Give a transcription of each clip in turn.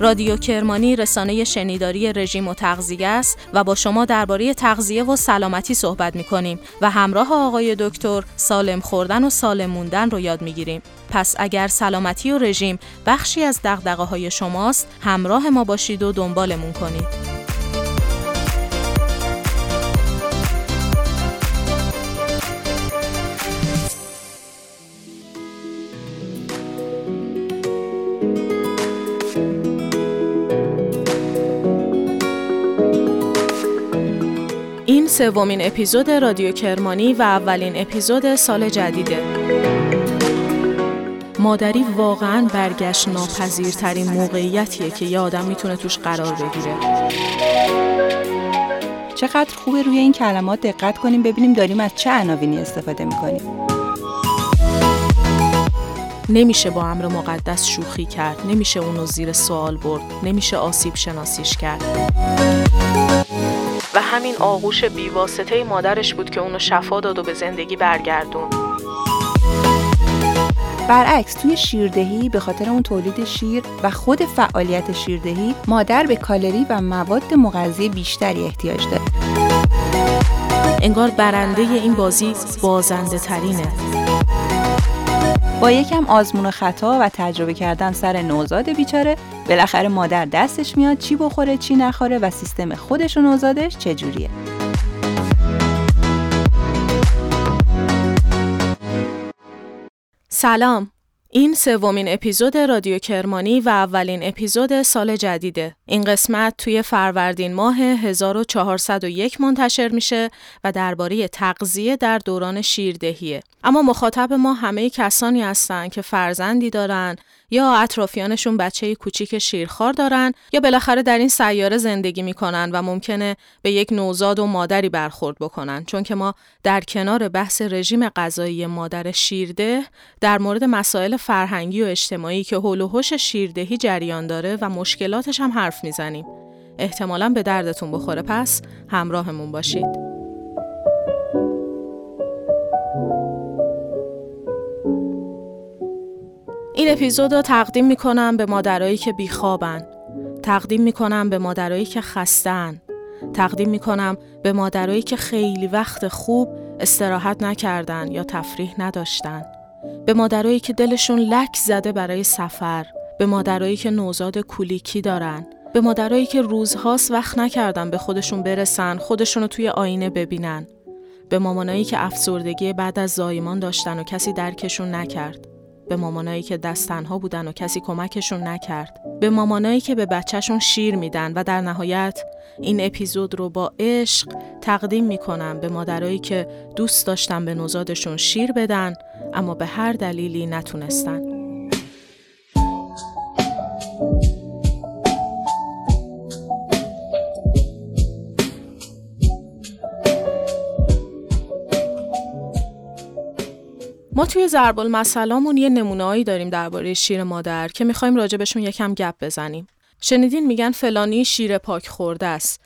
رادیو کرمانی رسانه شنیداری رژیم و تغذیه است و با شما درباره تغذیه و سلامتی صحبت می کنیم و همراه آقای دکتر سالم خوردن و سالم موندن رو یاد می گیریم. پس اگر سلامتی و رژیم بخشی از دغدغه های شماست همراه ما باشید و دنبالمون کنید. سومین اپیزود رادیو کرمانی و اولین اپیزود سال جدیده. مادری واقعا برگشت ناپذیرترین موقعیتیه که یه آدم می‌تونه توش قرار بگیره. چقدر خوبه روی این کلمات دقت کنیم ببینیم داریم از چه عناوینی استفاده می‌کنیم. نمیشه با امر مقدس شوخی کرد، نمیشه اونو زیر سوال برد، نمیشه آسیب شناسیش کرد. همین آغوش بیواسطه مادرش بود که اونو شفا داد و به زندگی برگردون. برعکس توی شیردهی به خاطر اون تولید شیر و خود فعالیت شیردهی مادر به کالری و مواد مغذی بیشتری احتیاج داره انگار برنده این بازی بازنده ترینه با یکم آزمون و خطا و تجربه کردن سر نوزاد بیچاره بالاخره مادر دستش میاد چی بخوره چی نخوره و سیستم خودش و نوزادش چجوریه. سلام. این سومین اپیزود رادیو کرمانی و اولین اپیزود سال جدیده. این قسمت توی فروردین ماه 1401 منتشر میشه و درباره تغذیه در دوران شیردهیه. اما مخاطب ما همه کسانی هستن که فرزندی دارن یا اطرافیانشون بچه کوچیک شیرخوار دارن یا بالاخره در این سیاره زندگی می‌کنن و ممکنه به یک نوزاد و مادری برخورد بکنن. چون که ما در کنار بحث رژیم غذایی مادر شیرده در مورد مسائل فرهنگی و اجتماعی که حول و شیردهی جریان داره و مشکلاتش هم حرف می‌زنیم. احتمالا به دردتون بخوره. پس همراهمون باشید. این اپیزود رو تقدیم می‌کنم به مادرایی که بیخوابن. تقدیم می‌کنم به مادرایی که خستن تقدیم می‌کنم به مادرایی که خیلی وقت خوب استراحت نکردن یا تفریح نداشتن. به مادرایی که دلشون لک زده برای سفر. به مادرایی که نوزاد کولیکی دارن. به مادرایی که روزهاست وقت نکردن به خودشون برسن خودشون رو توی آینه ببینن. به مامانایی که افسردگی بعد از زایمان داشتن و کسی درکشون نکرد. به مامانایی که دست تنها بودن و کسی کمکشون نکرد. به مامانایی که به بچهشون شیر میدن و در نهایت این اپیزود رو با عشق تقدیم می‌کنم به مادرایی که دوست داشتن به نوزادشون شیر بدن اما به هر دلیلی نتونستن. ما توی ضرب المثلامون یه نمونه‌ای داریم درباره شیر مادر که می‌خوایم راجبشون یکم گپ بزنیم. شنیدین میگن فلانی شیر پاک خورده است.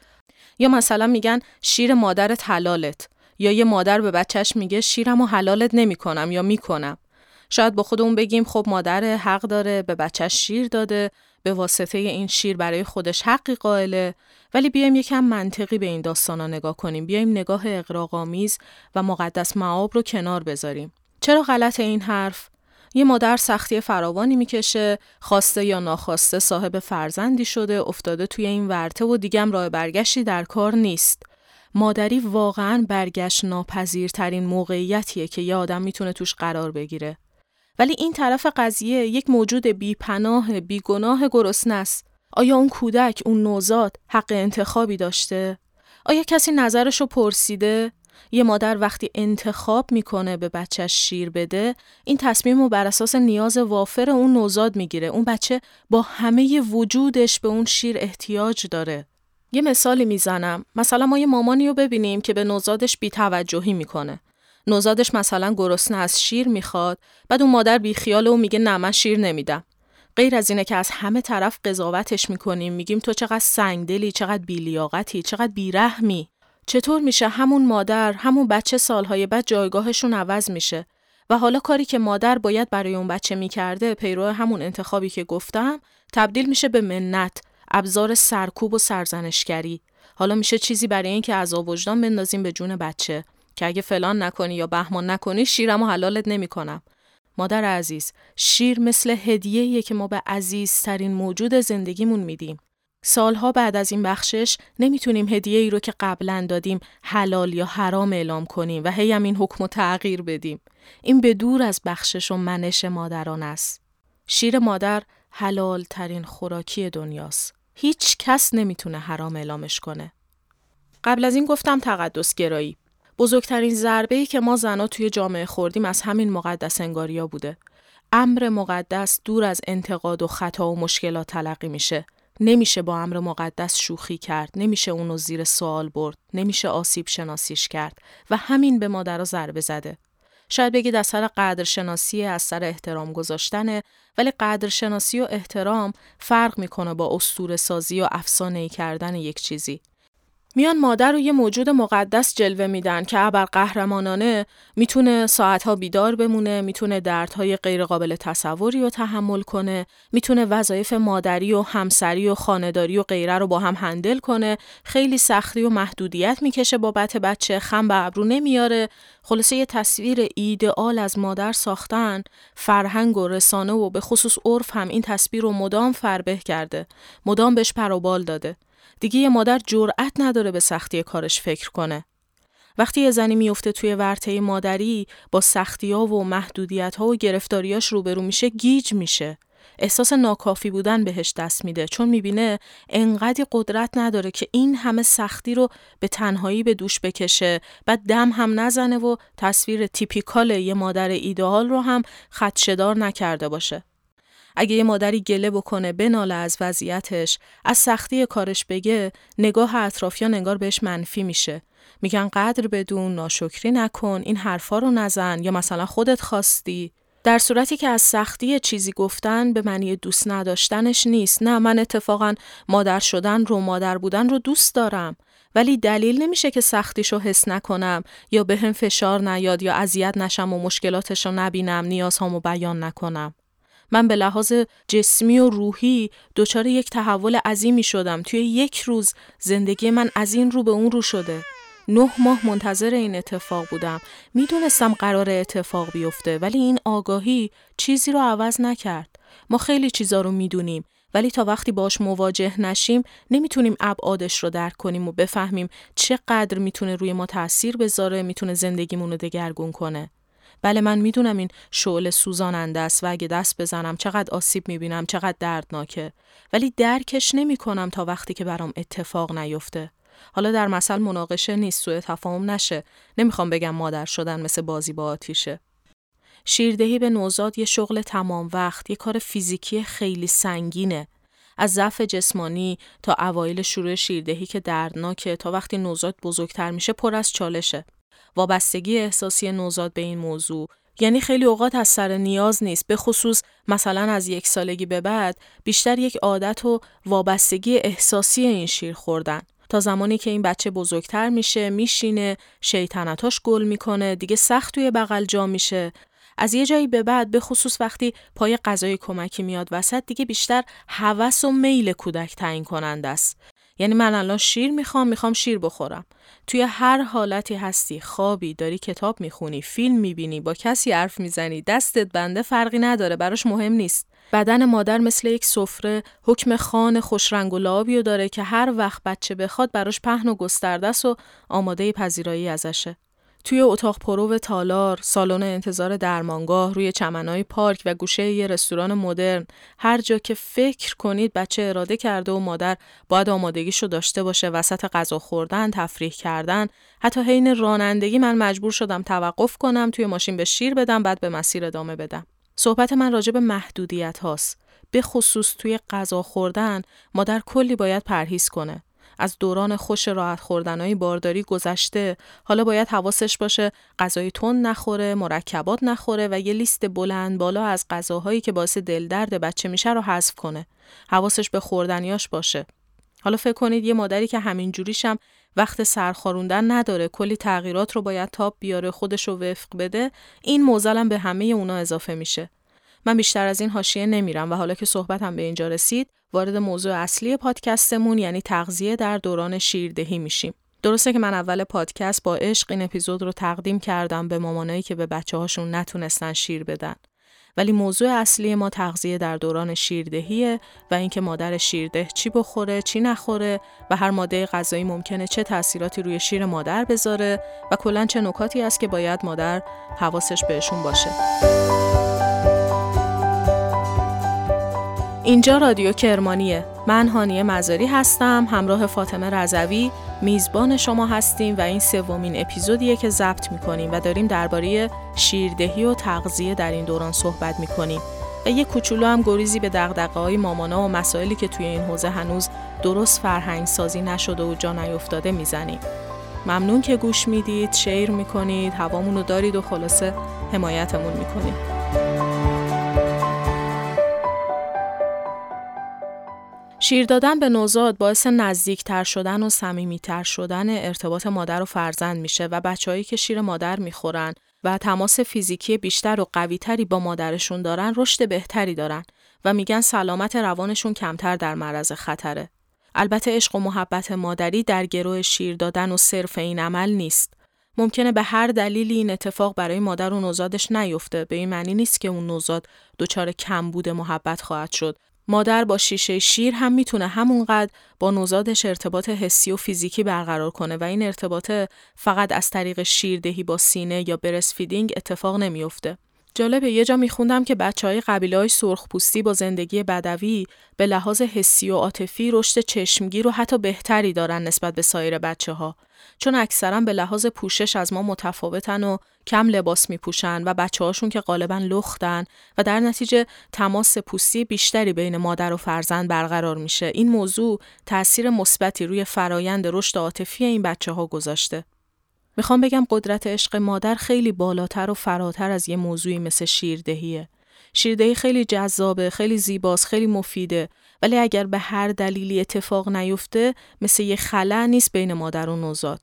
یا مثلا میگن شیر مادر حلالت یا یه مادر به بچهش میگه شیرم و حلالت نمی‌کنم یا می‌کنم. شاید با خودمون بگیم خب مادر حق داره به بچهش شیر داده به واسطه این شیر برای خودش حقی قائله ولی بیایم یکم منطقی به این داستانا نگاه کنیم بیایم نگاه اقراق‌آمیز و مقدس معاب رو کنار بذاریم چرا غلط این حرف؟ یه مادر سختی فراوانی می‌کشه، خواسته یا ناخواسته صاحب فرزندی شده، افتاده توی این ورته و دیگم راه برگشتی در کار نیست. مادری واقعا برگشت ناپذیرترین موقعیتیه که یه آدم می‌تونه توش قرار بگیره. ولی این طرف قضیه یک موجود بی پناه، بی گناه گرسنه است. آیا اون کودک، اون نوزاد حق انتخابی داشته؟ آیا کسی نظرشو پرسیده؟ یه مادر وقتی انتخاب می‌کنه به بچهش شیر بده این تصمیم رو بر اساس نیاز وافر اون نوزاد می‌گیره. اون بچه با همه وجودش به اون شیر احتیاج داره. یه مثالی می‌زنم. مثلا ما یه مامانی رو ببینیم که به نوزادش بیتوجهی می‌کنه. نوزادش مثلا گرسنه از شیر می‌خواد بعد اون مادر بیخیال و میگه نه من شیر نمیدم. غیر از اینه که از همه طرف قضاوتش می‌کنیم میگیم تو چقدر سنگدلی چقدر بیلیاقتی چقدر بیرحمی. چطور میشه همون مادر همون بچه سالهای بعد جایگاهشون عوض میشه؟ و حالا کاری که مادر باید برای اون بچه می‌کرده پیرو همون انتخابی که گفتم تبدیل میشه به منت ابزار سرکوب و سرزنشگری. حالا میشه چیزی برای اینکه عذاب وجدان بندازیم به جون بچه که اگه فلان نکنی یا بهمان نکنی شیرم و حلالت نمی‌کنم. مادر عزیز شیر مثل هدیه‌ایه که ما به عزیزترین موجود زندگیمون میدیم. سالها بعد از این بخشش نمی‌تونیم هدیه ای رو که قبلا دادیم حلال یا حرام اعلام کنیم و هی هم این حکم و تغییر بدیم. این به دور از بخشش و منش مادران است. شیر مادر حلال ترین خوراکی دنیاست. هیچ کس نمی‌تونه حرام اعلامش کنه. قبل از این گفتم تقدس گرایی. بزرگترین ضربه ای که ما زنا توی جامعه خوردیم از همین مقدس انگاریا بوده. امر مقدس دور از انتقاد و خطا و مشکلات تلقی میشه. نمیشه با امر مقدس شوخی کرد، نمیشه اونو زیر سوال برد، نمیشه آسیب شناسیش کرد و همین به مادرها ضربه زده. شاید بگید از سر قدرشناسی از سر احترام گذاشتنه ولی قدرشناسی و احترام فرق می‌کنه با اسطوره سازی و افسانه کردن یک چیزی. میان مادر رو یه موجود مقدس جلوه میدن که ابر قهرمانانه می‌تونه ساعتها بیدار بمونه، می‌تونه دردهای غیرقابل تصوری رو تحمل کنه، می‌تونه وظایف مادری و همسری و خانداری و غیره رو با هم هندل کنه، خیلی سختی و محدودیت می‌کشه بابت بچه، خم به ابرو نمیاره. خلاصه یه تصویر ایدئال از مادر ساختن، فرهنگ و رسانه و به خصوص عرف هم این تصویر رو مدام فربه کرده، مدام بهش پروبال داده. دیگه یه مادر جرأت نداره به سختی کارش فکر کنه. وقتی یه زنی میفته توی ورطه مادری با سختی ها و محدودیت ها و گرفتاریاش روبرو میشه گیج میشه. احساس ناکافی بودن بهش دست میده چون می‌بینه انقدی قدرت نداره که این همه سختی رو به تنهایی به دوش بکشه بعد دم هم نزنه و تصویر تیپیکال یه مادر ایدئال رو هم خدشدار نکرده باشه. اگه یه مادری گله بکنه بناله از وضعیتش از سختی کارش بگه نگاه اطرافیان انگار بهش منفی میشه. میگن قدر بدون ناشکری نکن این حرفا رو نزن یا مثلا خودت خواستی. در صورتی که از سختی چیزی گفتن به معنی دوست نداشتنش نیست. نه من اتفاقا مادر شدن رو مادر بودن رو دوست دارم. ولی دلیل نمیشه که سختیشو حس نکنم یا به هم فشار نیاد یا اذیت نشم و مشکلاتشو نبینم نیازهامو بیان نکنم. من به لحاظ جسمی و روحی دچار یک تحول عظیمی شدم. توی یک روز زندگی من از این رو به اون رو شده. نه ماه منتظر این اتفاق بودم. می‌دونستم قرار اتفاق بیفته ولی این آگاهی چیزی رو عوض نکرد. ما خیلی چیزا رو می‌دونیم ولی تا وقتی باش مواجه نشیم نمی‌تونیم ابعادش رو درک کنیم و بفهمیم چقدر می‌تونه روی ما تاثیر بذاره می‌تونه زندگیمون رو دگرگون کنه. بله من می‌دونم این شعله سوزاننده است و اگه دست بزنم چقدر آسیب می‌بینم چقدر دردناکه. ولی درکش نمی‌کنم تا وقتی که برام اتفاق نیفته. حالا در مثل مناقشه نیست سوء تفاهم نشه. نمی‌خوام بگم مادر شدن مثل بازی با آتیشه. شیردهی به نوزاد یه شغل تمام وقت یه کار فیزیکی خیلی سنگینه. از ضعف جسمانی تا اوایل شروع شیردهی که دردناکه تا وقتی نوزاد بزرگتر میشه پر از چالشه. وابستگی احساسی نوزاد به این موضوع. یعنی خیلی اوقات از سر نیاز نیست. به خصوص مثلا از یک سالگی به بعد بیشتر یک عادت و وابستگی احساسی این شیر خوردن. تا زمانی که این بچه بزرگتر میشه میشینه شیطنتاش گل می‌کنه دیگه سخت توی بغل جا میشه. از یه جایی به بعد به خصوص وقتی پای غذای کمکی میاد وسط دیگه بیشتر هوس و میل کودک تعیین کننده است. یعنی من الان شیر می‌خوام می‌خوام شیر بخورم. توی هر حالتی هستی خوابی داری کتاب می‌خونی فیلم می‌بینی با کسی حرف می‌زنی دستت بنده فرقی نداره براش مهم نیست. بدن مادر مثل یک سفره حکم خان خوش رنگ و لابیو داره که هر وقت بچه بخواد براش پهن و گسترده و آماده پذیرایی ازشه. توی اتاق پرو تالار، سالن انتظار درمانگاه، روی چمنهای پارک و گوشه یه رستوران مدرن، هر جا که فکر کنید بچه اراده کرده و مادر باید آمادگیشو داشته باشه وسط غذا خوردن، تفریح کردن، حتی حین رانندگی من مجبور شدم توقف کنم توی ماشین به شیر بدم بعد به مسیر ادامه بدم. صحبت من راجع به محدودیت هاست. به خصوص توی غذا خوردن مادر کلی باید پرهیز کنه. از دوران خوش راحت خوردنهای بارداری گذشته. حالا باید حواسش باشه غذای تون نخوره مرکبات نخوره و یه لیست بلند بالا از غذاهایی که باعث دلدرد بچه میشه رو حذف کنه. حواسش به خوردنیاش باشه. حالا فکر کنید یه مادری که همین جوریشم وقت سرخاروندن نداره کلی تغییرات رو باید تاب بیاره خودش رو وفق بده این موزلم به همه اونا اضافه میشه. من بیشتر از این حاشیه نمیرم و حالا که صحبتم به اینجا رسید وارد موضوع اصلی پادکستمون یعنی تغذیه در دوران شیردهی میشیم درسته که من اول پادکست با عشق این اپیزود رو تقدیم کردم به مامانایی که به بچه هاشون نتونستن شیر بدن. ولی موضوع اصلی ما تغذیه در دوران شیردهیه و اینکه مادر شیرده چی بخوره چی نخوره و هر ماده غذایی ممکنه چه تاثیراتی روی شیر مادر بذاره و کلا چه نکاتی است که باید مادر حواسش بهشون باشه. اینجا رادیو کرمانیه. من هانیه مزاری هستم همراه فاطمه رضوی. میزبان شما هستیم و این سومین اپیزودیه که ضبط می‌کنیم و داریم درباره شیردهی و تغذیه در این دوران صحبت می‌کنیم. و یه کوچولو هم گریزی به دقدقه های مامانا و مسائلی که توی این حوزه هنوز درست فرهنگ سازی نشده و جا نیفتاده می‌زنیم. ممنون که گوش می‌دید، شیر می‌کنید، هوامون رو دارید و خلاصه حمایتمون می‌کنید. شیر دادن به نوزاد باعث نزدیکتر شدن و صمیمیتر شدن ارتباط مادر و فرزند میشه و بچههایی که شیر مادر می‌خورن و تماس فیزیکی بیشتر و قویتری با مادرشون دارن رشد بهتری دارن و میگن سلامت روانشون کمتر در معرض خطره. البته عشق و محبت مادری در گروه شیر دادن و صرف این عمل نیست. ممکنه به هر دلیلی این اتفاق برای مادر و نوزادش نیفته به این معنی نیست که اون نوزاد دچار کمبود محبت خواهد شد مادر با شیشه شیر هم می‌تونه همونقدر با نوزادش ارتباط حسی و فیزیکی برقرار کنه و این ارتباط فقط از طریق شیردهی با سینه یا breast feeding اتفاق نمیافته. جالبه یه جا میخوندم که بچه های قبیله های سرخپوستی با زندگی بدوی به لحاظ حسی و عاطفی رشد چشمگیر و حتی بهتری دارن نسبت به سایر بچه ها. چون اکثرا به لحاظ پوشش از ما متفاوتن و کم لباس میپوشن و بچه هاشون که غالبا لختن و در نتیجه تماس پوستی بیشتری بین مادر و فرزند برقرار میشه. این موضوع تاثیر مثبتی روی فرایند رشد عاطفی این بچه ها گذاشته. می‌خوام بگم قدرت عشق مادر خیلی بالاتر و فراتر از یه موضوعی مثل شیردهیه. شیردهی خیلی جذابه، خیلی زیباست، خیلی مفیده ولی اگر به هر دلیلی اتفاق نیفته مثل یه خلا نیست بین مادر و نوزاد.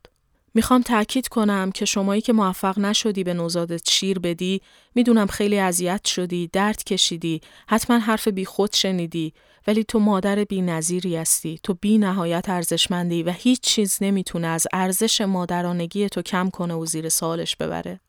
می‌خوام تاکید کنم که شمایی که موفق نشدی به نوزادت شیر بدی می‌دونم خیلی اذیت شدی درد کشیدی حتما حرف بی خود شنیدی ولی تو مادر بی نظیری هستی. تو بی نهایت ارزشمندی و هیچ چیز نمی‌تونه از ارزش مادرانگی تو کم کنه و زیر سالش ببره.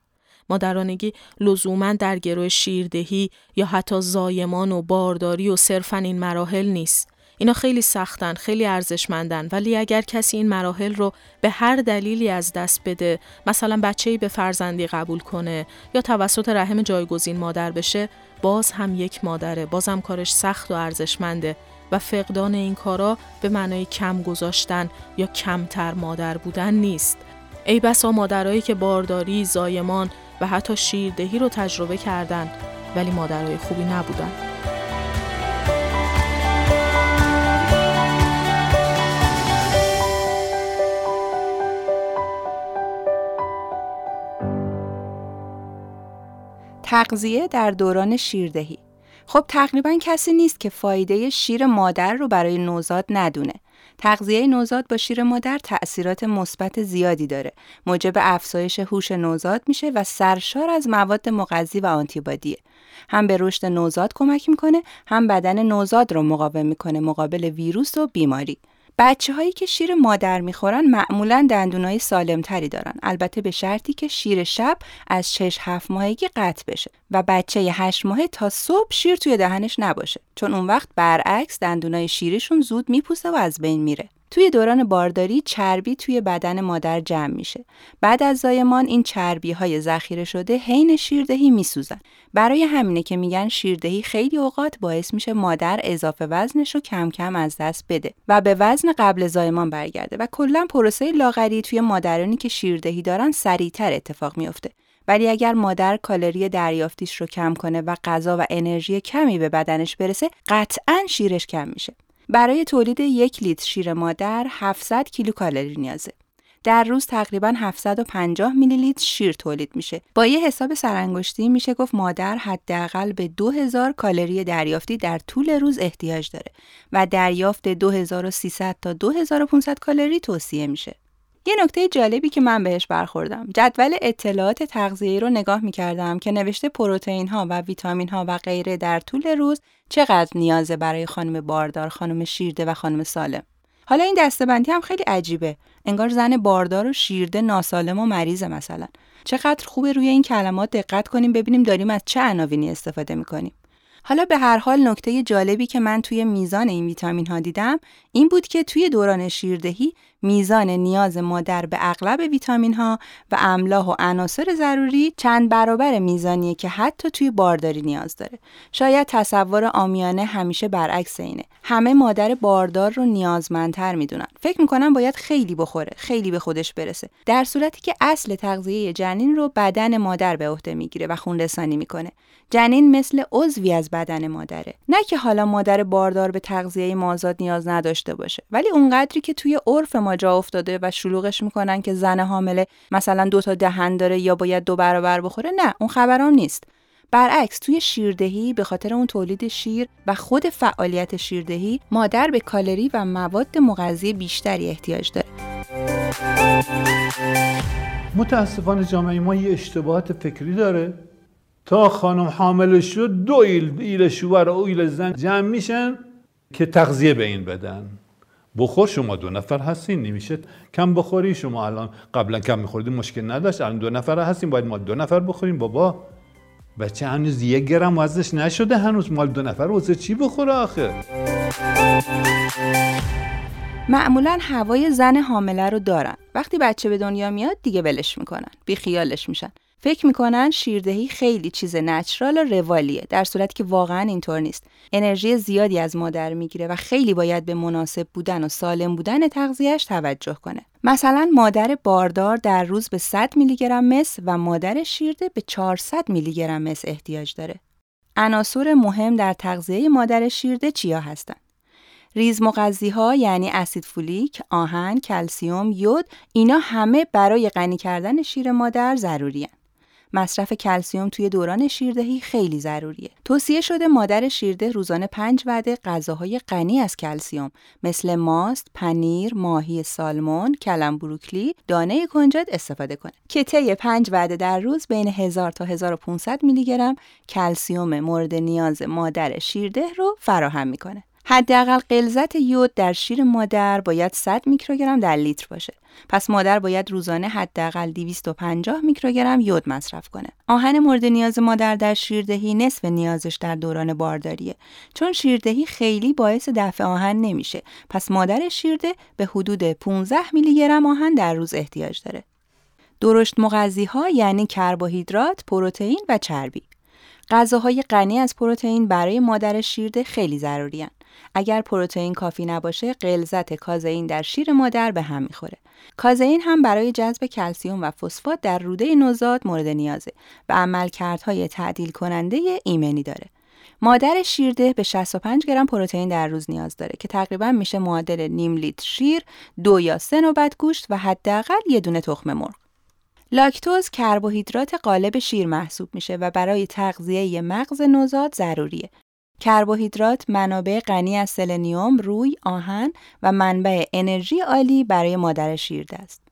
مادرانگی لزوما در گروه شیردهی یا حتی زایمان و بارداری و صرفا این مراحل نیست. اینا خیلی سختن، خیلی ارزشمندن. ولی اگر کسی این مراحل رو به هر دلیلی از دست بده، مثلا بچه‌ای به فرزندی قبول کنه یا توسط رحم جایگزین مادر بشه، باز هم یک مادره، باز هم کارش سخت و ارزشمنده و فقدان این کارا به معنای کم گذاشتن یا کمتر مادر بودن نیست. ای بسا مادرایی که بارداری، زایمان و حتی شیردهی رو تجربه کردن ولی مادرای خوبی نبودن. تغذیه در دوران شیردهی خب تقریبا کسی نیست که فایده شیر مادر رو برای نوزاد ندونه. تغذیه نوزاد با شیر مادر تأثیرات مثبت زیادی داره. موجب افزایش هوش نوزاد میشه و سرشار از مواد مغذی و آنتیبادیه. هم به رشد نوزاد کمک می‌کنه، هم بدن نوزاد رو مقاوم می‌کنه مقابل ویروس و بیماری. بچه هایی که شیر مادر می‌خورن معمولا دندونای سالمتری دارن. البته به شرطی که شیر شب از 6 7 ماهگی قطع بشه و بچه 8 ماهه تا صبح شیر توی دهنش نباشه. چون اون وقت برعکس دندونای شیرشون زود میپوسه و از بین میره. توی دوران بارداری چربی توی بدن مادر جمع میشه. بعد از زایمان این چربی های ذخیره شده حین شیردهی میسوزن. برای همینه که میگن شیردهی خیلی اوقات باعث میشه مادر اضافه وزنش رو کم کم از دست بده و به وزن قبل زایمان برگرده و کلا پروسه لاغری توی مادرانی که شیردهی دارن سریعتر اتفاق میافته. ولی اگر مادر کالری دریافتیش رو کم کنه و غذا و انرژی کمی به بدنش برسه قطعا شیرش کم میشه برای تولید یک لیتر شیر مادر 700 کیلو کالری نیازه. در روز تقریبا 750 میلی لیتر شیر تولید میشه. با یه حساب سرانگشتی میشه گفت مادر حداقل به 2000 کالری دریافتی در طول روز احتیاج داره و دریافت 2300 تا 2500 کالری توصیه میشه. یه نکته جالبی که من بهش برخوردم جدول اطلاعات تغذیه‌ای رو نگاه می‌کردم که نوشته پروتئین ها و ویتامین ها و غیره در طول روز چقدر نیازه برای خانم باردار، خانم شیرده و خانم سالم. حالا این دستبندی هم خیلی عجیبه. انگار زن باردار و شیرده ناسالم و مریضه مثلا. چقدر خوبه روی این کلمات دقت کنیم ببینیم داریم از چه عناوینی استفاده می‌کنیم. حالا به هر حال نکته جالبی که من توی میزان این ویتامین ها دیدم این بود که توی دوران شیردهی میزان نیاز مادر به اغلب ویتامین ها و املاح و عناصر ضروری چند برابر میزانیه که حتی توی بارداری نیاز داره. شاید تصور آمیانه همیشه برعکس اینه. همه مادر باردار رو نیازمندتر می‌دونن. فکر می‌کنن باید خیلی بخوره، خیلی به خودش برسه. در صورتی که اصل تغذیه جنین رو بدن مادر به عهده می‌گیره و خون رسانی می‌کنه. جنین مثل عضوی از بدن مادره. نه که حالا مادر باردار به تغذیه مازاد نیاز نداشته باشه، ولی اونقدری که توی عرف ما جا افتاده و شلوغش می‌کنن که زن حامله مثلا دو تا دهن داره یا باید دو برابر بخوره نه اون خبران نیست. برعکس توی شیردهی به خاطر اون تولید شیر و خود فعالیت شیردهی مادر به کالری و مواد مغذی بیشتری احتیاج داره. متاسفانه جامعه ما یه اشتباهات فکری داره. تا خانم حامل شد دو ایل ایل شوهر و ایل زن جمع میشن که تغذیه به این بدن. بخور شما دو نفر هستین نمیشه کم بخوری. شما الان قبلا کم میخوردین مشکل نداشت. الان دو نفر هستین باید ما دو نفر بخوریم. بابا بچه هنوز یک گرم وزنش نشده هنوز. مال دو نفر وزه چی بخوره آخه؟ معمولا هوای زن حامله رو دارن. وقتی بچه به دنیا میاد دیگه ولش می‌کنن. بی خیالش میشن. فکر می‌کنن شیردهی خیلی چیز نچرال و روالیه در صورتی که واقعا اینطور نیست. انرژی زیادی از مادر می‌گیره و خیلی باید به مناسب بودن و سالم بودن تغذیهش توجه کنه. مثلا مادر باردار در روز به 100 میلی گرم مس و مادر شیرده به 400 میلی گرم مس احتیاج داره. عناصر مهم در تغذیه مادر شیرده چیا هستند ریز ها یعنی اسید فولیک، آهن، کلسیوم، یود اینا همه برای غنی کردن شیر مادر ضروری مصرف کلسیوم توی دوران شیردهی خیلی ضروریه. توصیه شده مادر شیرده روزانه پنج وعده غذاهای غنی از کلسیوم مثل ماست، پنیر، ماهی سالمون، کلم بروکلی، دانه کنجد استفاده کنه. که طی پنج وعده در روز بین 1000 تا 1500 میلی گرم کلسیوم مورد نیاز مادر شیرده رو فراهم می‌کنه. حداقل غلظت یود در شیر مادر باید 100 میکروگرم در لیتر باشه. پس مادر باید روزانه حداقل 250 میکروگرم یود مصرف کنه. آهن مورد نیاز مادر در شیردهی نصف نیازش در دوران بارداریه. چون شیردهی خیلی باعث دفع آهن نمیشه. پس مادر شیرده به حدود 15 میلی گرم آهن در روز احتیاج داره. درشت مغذی ها یعنی کربوهیدرات، پروتئین و چربی. غذاهای غنی از پروتئین برای مادر شیرده خیلی ضروری اگر پروتئین کافی نباشه غلظت کازئین در شیر مادر به هم می‌خوره کازئین هم برای جذب کلسیوم و فسفات در روده نوزاد مورد نیازه و عملکردهای تعدیل کننده ایمنی داره مادر شیرده به 65 گرم پروتئین در روز نیاز داره که تقریبا میشه معادل نیم لیتر شیر، دو یا سه نوبت گوشت و حداقل یه دونه تخم مرغ. لاکتوز کربوهیدرات غالب شیر محسوب میشه و برای تغذیه مغز نوزاد ضروریه. کربوهیدرات منابع غنی از سلنیوم، روی، آهن و منبع انرژی عالی برای مادر شیرده است.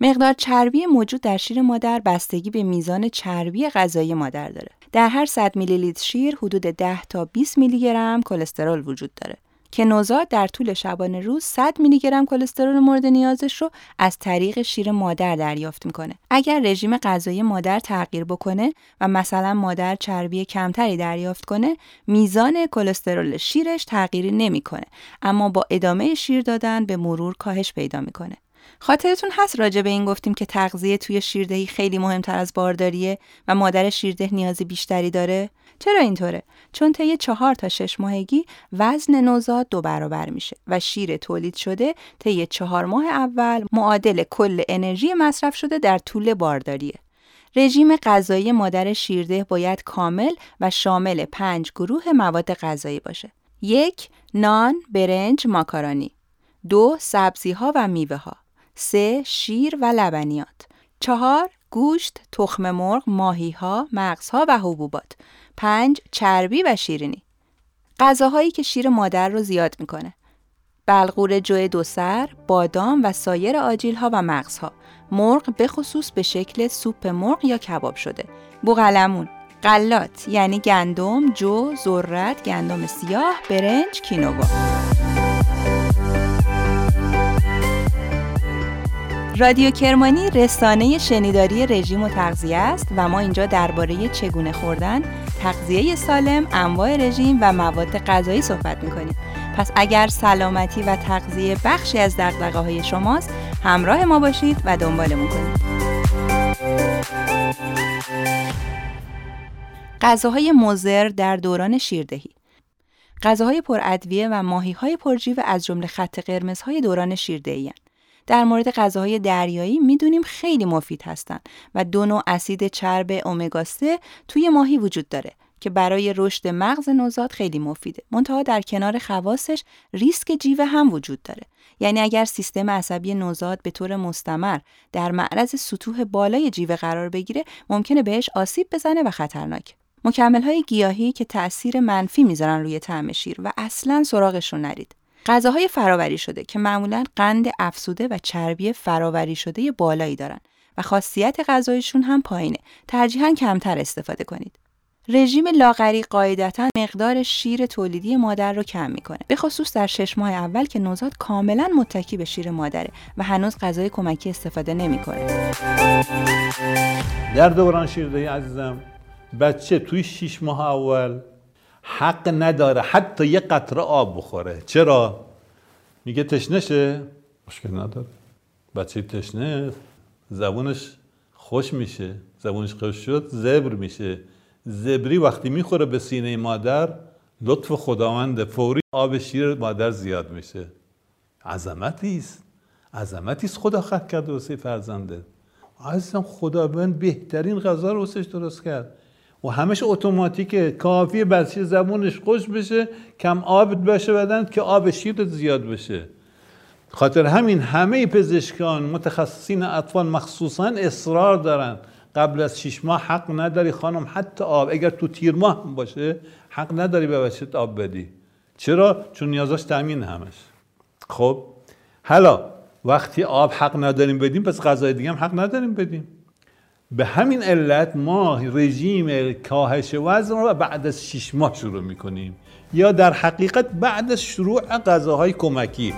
مقدار چربی موجود در شیر مادر بستگی به میزان چربی غذایی مادر داره. در هر 100 میلی لیتر شیر حدود 10 تا 20 میلی گرم کلسترول وجود داره. که نوزاد در طول شبانه روز 100 میلی گرم کلسترول مورد نیازش رو از طریق شیر مادر دریافت می‌کنه. اگر رژیم غذایی مادر تغییر بکنه و مثلا مادر چربی کمتری دریافت کنه، میزان کلسترول شیرش تغییری نمی‌کنه، اما با ادامه شیر دادن به مرور کاهش پیدا می‌کنه. خاطرتون هست راجع به این گفتیم که تغذیه توی شیردهی خیلی مهمتر از بارداریه و مادر شیرده نیازی بیشتری داره؟ چرا اینطوره؟ چون طی چهار تا شش ماهگی وزن نوزاد دو برابر میشه و شیر تولید شده طی چهار ماه اول معادل کل انرژی مصرف شده در طول بارداریه. رژیم غذایی مادر شیرده باید کامل و شامل پنج گروه مواد غذایی باشه. یک نان، برنج، ماکارونی. دو سبزی ها و میوه ها. سه شیر و لبنیات چهار گوشت، تخم مرغ، ماهی ها، مغزها و حبوبات. پنج چربی و شیرینی. غذاهایی که شیر مادر رو زیاد می‌کنه. بلغور جو دو سر، بادام و سایر آجیل ها و مغزها. مرغ به خصوص به شکل سوپ مرغ یا کباب شده. بوغلمون، قلات یعنی گندم، جو، ذرت، گندم سیاه، برنج، کینووا. رادیو کرمانی رسانه شنیداری رژیم و تغذیه است و ما اینجا درباره چگونه خوردن، تغذیه سالم، انواع رژیم و مواد غذایی صحبت می‌کنیم. پس اگر سلامتی و تغذیه بخشی از دقدقه های شماست، همراه ما باشید و دنبالمون کنید. غذاهای مزر در دوران شیردهی غذاهای پرادویه و ماهیهای پرجیوه از جمله خط قرمزهای دوران شیردهی در مورد غذاهای دریایی می‌دونیم خیلی مفید هستند و دو نوع اسید چرب امگا 3 توی ماهی وجود داره که برای رشد مغز نوزاد خیلی مفیده. منتها در کنار خواصش ریسک جیوه هم وجود داره. یعنی اگر سیستم عصبی نوزاد به طور مستمر در معرض سطوح بالای جیوه قرار بگیره ممکنه بهش آسیب بزنه و خطرناک. مکمل های گیاهی که تأثیر منفی می‌ذارن روی طعم شیر و اصلا سراغشون نرید. غذاهای فراوری شده که معمولا قند افسوده و چربی فراوری شده بالایی دارن و خاصیت غذایشون هم پایینه. ترجیحاً کمتر استفاده کنید. رژیم لاغری قاعدتا مقدار شیر تولیدی مادر رو کم می‌کنه به خصوص در شش ماه اول که نوزاد کاملا متکی به شیر مادره و هنوز غذای کمکی استفاده نمی‌کنه در دوران شیردهی عزیزم بچه توی شش ماه اول حق نداره حتی یه قطره آب بخوره. چرا؟ میگه تشنشه. مشکل نداره. بچه تشنه زبونش خوش میشه. زبونش خوش شد زبر میشه. زبری وقتی می‌خوره به سینه مادر لطف خداوند فوری آب شیر مادر زیاد میشه. عظمتی است. عظمتی است خدا خط کرد واسه فرزنده. عزیزم خداوند بهترین غذا رو واسش درست کرد. و همش اتوماتیکه. کافی بچه زبونش خوش بشه کم آب بشه بدن که آب شیر زیاد بشه. خاطر همین همه پزشکان متخصصین اطفال مخصوصا اصرار دارن. قبل از شش ماه حق نداری خانم حتی آب. اگر تو تیر ماه هم باشه حق نداری به بچت آب بدی. چرا؟ چون نیازاش تامین همش. خب حالا وقتی آب حق نداریم بدیم پس غذای دیگه هم حق نداریم بدیم. به همین علت ما رژیم کاهش وزن رو بعد از شش ماه شروع می‌کنیم. یا در حقیقت بعد از شروع غذاهای کمکی.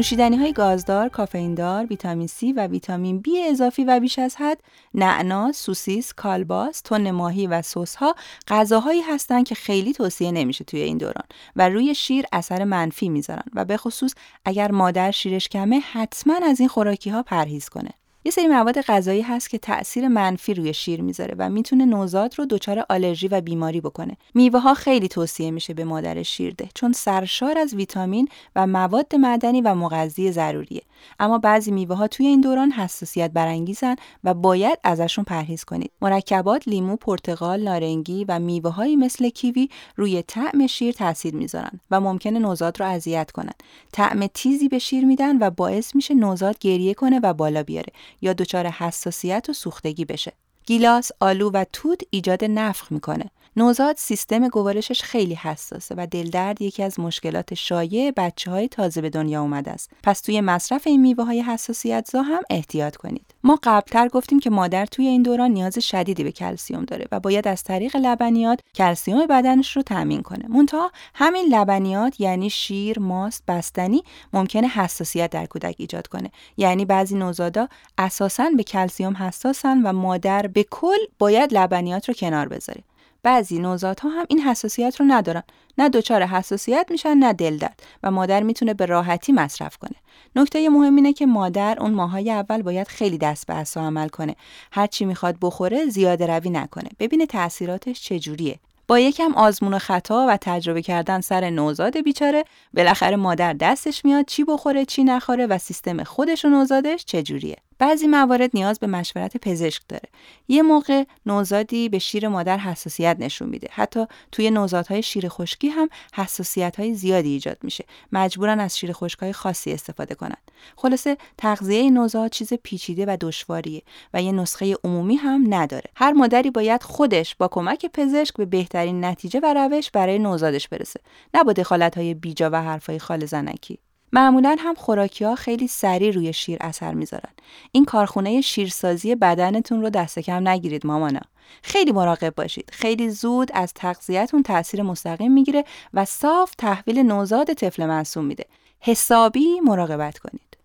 نوشیدنی های گازدار، کافئیندار، ویتامین C و ویتامین B اضافی و بیش از حد، نعنا، سوسیس، کالباس، تن ماهی و سس ها غذاهایی هستند که خیلی توصیه نمیشه توی این دوران و روی شیر اثر منفی می‌ذارن و به خصوص اگر مادر شیرش کمه حتما از این خوراکی ها پرهیز کنه. یه سری مواد غذایی هست که تاثیر منفی روی شیر می‌ذاره و می‌تونه نوزاد رو دچار آلرژی و بیماری بکنه. میوه ها خیلی توصیه میشه به مادر شیرده چون سرشار از ویتامین و مواد معدنی و مغذی ضروریه. اما بعضی میوه ها توی این دوران حساسیت برانگیزن و باید ازشون پرهیز کنید. مرکبات لیمو، پرتقال، نارنگی و میوه هایی مثل کیوی روی طعم شیر تاثیر می‌ذارن و ممکنه نوزاد رو اذیت کنن. طعم تیزی به شیر میدن و باعث میشه نوزاد گریه کنه و بالا بیاره یا دچار حساسیت و سوختگی بشه. گیلاس، آلو و توت ایجاد نفخ می‌کنه. نوزاد سیستم گوارشش خیلی حساسه و دلدرد یکی از مشکلات شایع بچه های تازه به دنیا اومده است. پس توی مصرف این میوه های حساسیت زا هم احتیاط کنید. ما قبلتر گفتیم که مادر توی این دوران نیاز شدیدی به کلسیوم داره و باید از طریق لبنیات کلسیوم بدنش رو تامین کنه. منتها همین لبنیات یعنی شیر، ماست، بستنی ممکنه حساسیت در کودک ایجاد کنه. یعنی بعضی نوزادا اساساً به کلسیوم حساسن و مادر به کل باید لبنیات رو کنار بذاره. بعضی نوزادها هم این حساسیت رو ندارن. نه دچار حساسیت میشن نه دل درد. و مادر می‌تونه به راحتی مصرف کنه. نکته مهم اینه که مادر اون ماهای اول باید خیلی دست به عصا عمل کنه. هر چی می‌خواد بخوره زیاده روی نکنه. ببینه تاثیراتش چجوریه. با یکم آزمون و خطا و تجربه کردن سر نوزاد بیچاره بالاخره مادر دستش میاد چی بخوره چی نخوره و سیستم خودش و نوزادش چجوریه. بعضی موارد نیاز به مشورت پزشک داره. یه موقع نوزادی به شیر مادر حساسیت نشون میده. حتی توی نوزادهای شیر خشکی هم حساسیت های زیادی ایجاد میشه. مجبورن از شیر خشکای خاصی استفاده کنن. خلاصه تغذیه نوزاد چیز پیچیده و دشواریه و یه نسخه عمومی هم نداره. هر مادری باید خودش با کمک پزشک به بهترین نتیجه و روش برای نوزادش برسه. نه با دخالت های بیجا و حرفای خال زنکی. معمولا هم خوراکی ها خیلی سریع روی شیر اثر می‌ذارن. این کارخونه شیرسازی بدنتون رو دست کم نگیرید مامانا. خیلی مراقب باشید. خیلی زود از تغذیهتون تاثیر مستقیم می‌گیره و صاف تحویل نوزاد طفل معصوم میده. حسابی مراقبت کنید.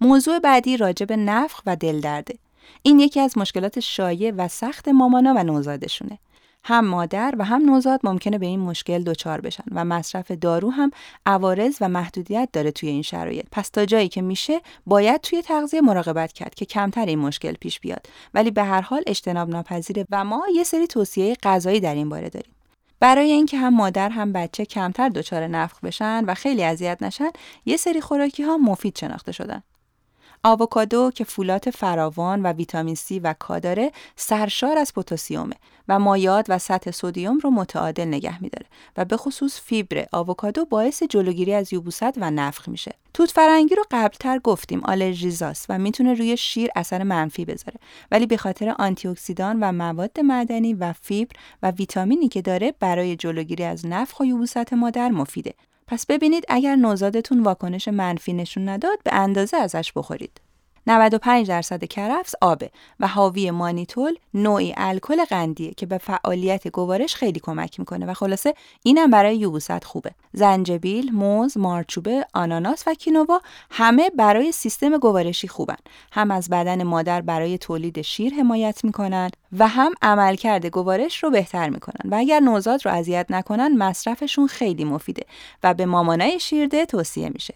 موضوع بعدی راجع به نفخ و دل درده. این یکی از مشکلات شایع و سخت مامانا و نوزادشونه. هم مادر و هم نوزاد ممکنه به این مشکل دچار بشن و مصرف دارو هم عوارض و محدودیت داره توی این شرایط. پس تا جایی که میشه باید توی تغذیه مراقبت کرد که کمتر این مشکل پیش بیاد. ولی به هر حال اجتناب ناپذیره و ما یه سری توصیه غذایی در این باره داریم. برای اینکه هم مادر هم بچه کمتر دچار نفخ بشن و خیلی اذیت نشن یه سری خوراکی ها مفید شناخته شدن. آووکادو که فولات فراوان و ویتامین C و کا داره سرشار از پتاسیمه و مایات و سطح سدیم رو متعادل نگه میداره و به خصوص فیبر آووکادو باعث جلوگیری از یبوست و نفخ میشه. توت فرنگی رو قبلتر گفتیم آلرژیزاست و می‌تونه روی شیر اثر منفی بذاره ولی به خاطر آنتی اکسیدان و مواد معدنی و فیبر و ویتامینی که داره برای جلوگیری از نفخ و یبوست مادر مفیده. پس ببینید اگر نوزادتون واکنش منفی نشون نداد به اندازه ازش بخورید. 95 درصد کرفس آبه و حاوی مانیتول نوعی الکل قندیه که به فعالیت گوارش خیلی کمک می‌کنه و خلاصه اینم برای یبوست خوبه. زنجبیل، موز، مارچوبه، آناناس و کینوا همه برای سیستم گوارشی خوبن. هم از بدن مادر برای تولید شیر حمایت می‌کنن و هم عملکرد گوارش رو بهتر می‌کنن و اگر نوزاد رو اذیت نکنن مصرفشون خیلی مفیده و به مامانای شیرده توصیه میشه.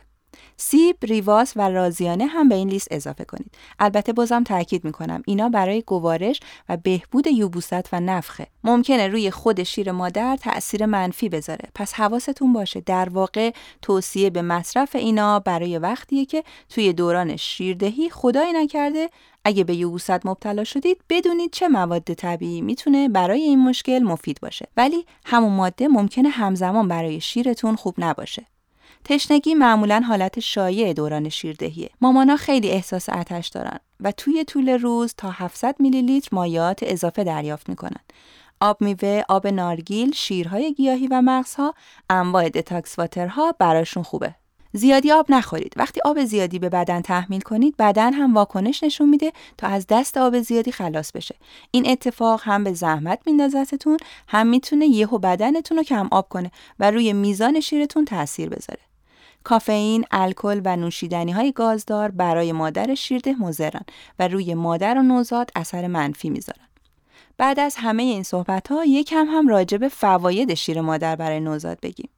سیب، ریواس و رازیانه هم به این لیست اضافه کنید. البته بازم تاکید می‌کنم اینا برای گوارش و بهبود یوبوست و نفخه. ممکنه روی خود شیر مادر تأثیر منفی بذاره. پس حواستون باشه در واقع توصیه به مصرف اینا برای وقتیه که توی دوران شیردهی خدای نکرده اگه به یوبوست مبتلا شدید بدونید چه مواد طبیعی می‌تونه برای این مشکل مفید باشه ولی همون ماده ممکنه همزمان برای شیرتون خوب نباشه تشنگی معمولا حالت شایع دوران شیردهیه. مامانا خیلی احساس آتش دارن و توی طول روز تا 700 میلی لیتر مایعات اضافه دریافت می‌کنن. آب میوه، آب نارگیل، شیرهای گیاهی و مغزها، انواع دتاکس واترها براشون خوبه. زیادی آب نخورید. وقتی آب زیادی به بدن تحمیل کنید، بدن هم واکنش نشون میده تا از دست آب زیادی خلاص بشه. این اتفاق هم به زحمت میندازتتون، هم می‌تونه یهو بدنتون رو کم آب کنه و روی میزان شیرتون تاثیر بذاره. کافئین، الکل و نوشیدنی های گازدار برای مادر شیرده مضرن و روی مادر و نوزاد اثر منفی می‌ذارن. بعد از همه این صحبت ها یکم هم راجع به فواید شیر مادر برای نوزاد بگیم.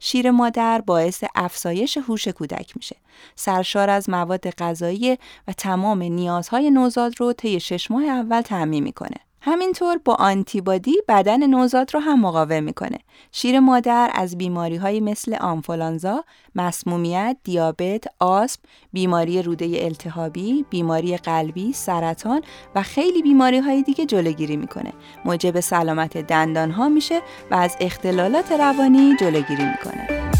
شیر مادر باعث افزایش هوش کودک میشه. سرشار از مواد غذایی و تمام نیازهای نوزاد رو طی شش ماه اول تعمین می‌کنه. همینطور با آنتیبادی بدن نوزاد رو هم مقاوم می‌کنه. شیر مادر از بیماری های مثل آنفولانزا، مسمومیت، دیابت، آسم، بیماری روده التهابی، بیماری قلبی، سرطان و خیلی بیماری های دیگه جلوگیری می‌کنه. موجب سلامت دندان ها میشه و از اختلالات روانی جلوگیری می‌کنه.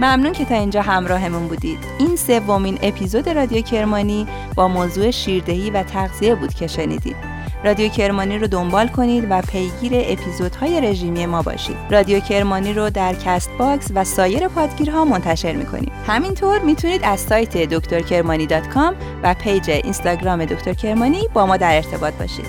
ممنون که تا اینجا همراهمون بودید. این سومین اپیزود رادیو کرمانی با موضوع شیردهی و تغذیه بود که شنیدید. رادیو کرمانی رو دنبال کنید و پیگیر اپیزودهای رژیمی ما باشید. رادیو کرمانی رو در Castbox و سایر پادگیرها منتشر می‌کنیم. همینطور می‌تونید از سایت دکترکرمانی و page اینستاگرام دکتر کرمانی با ما در ارتباط باشید.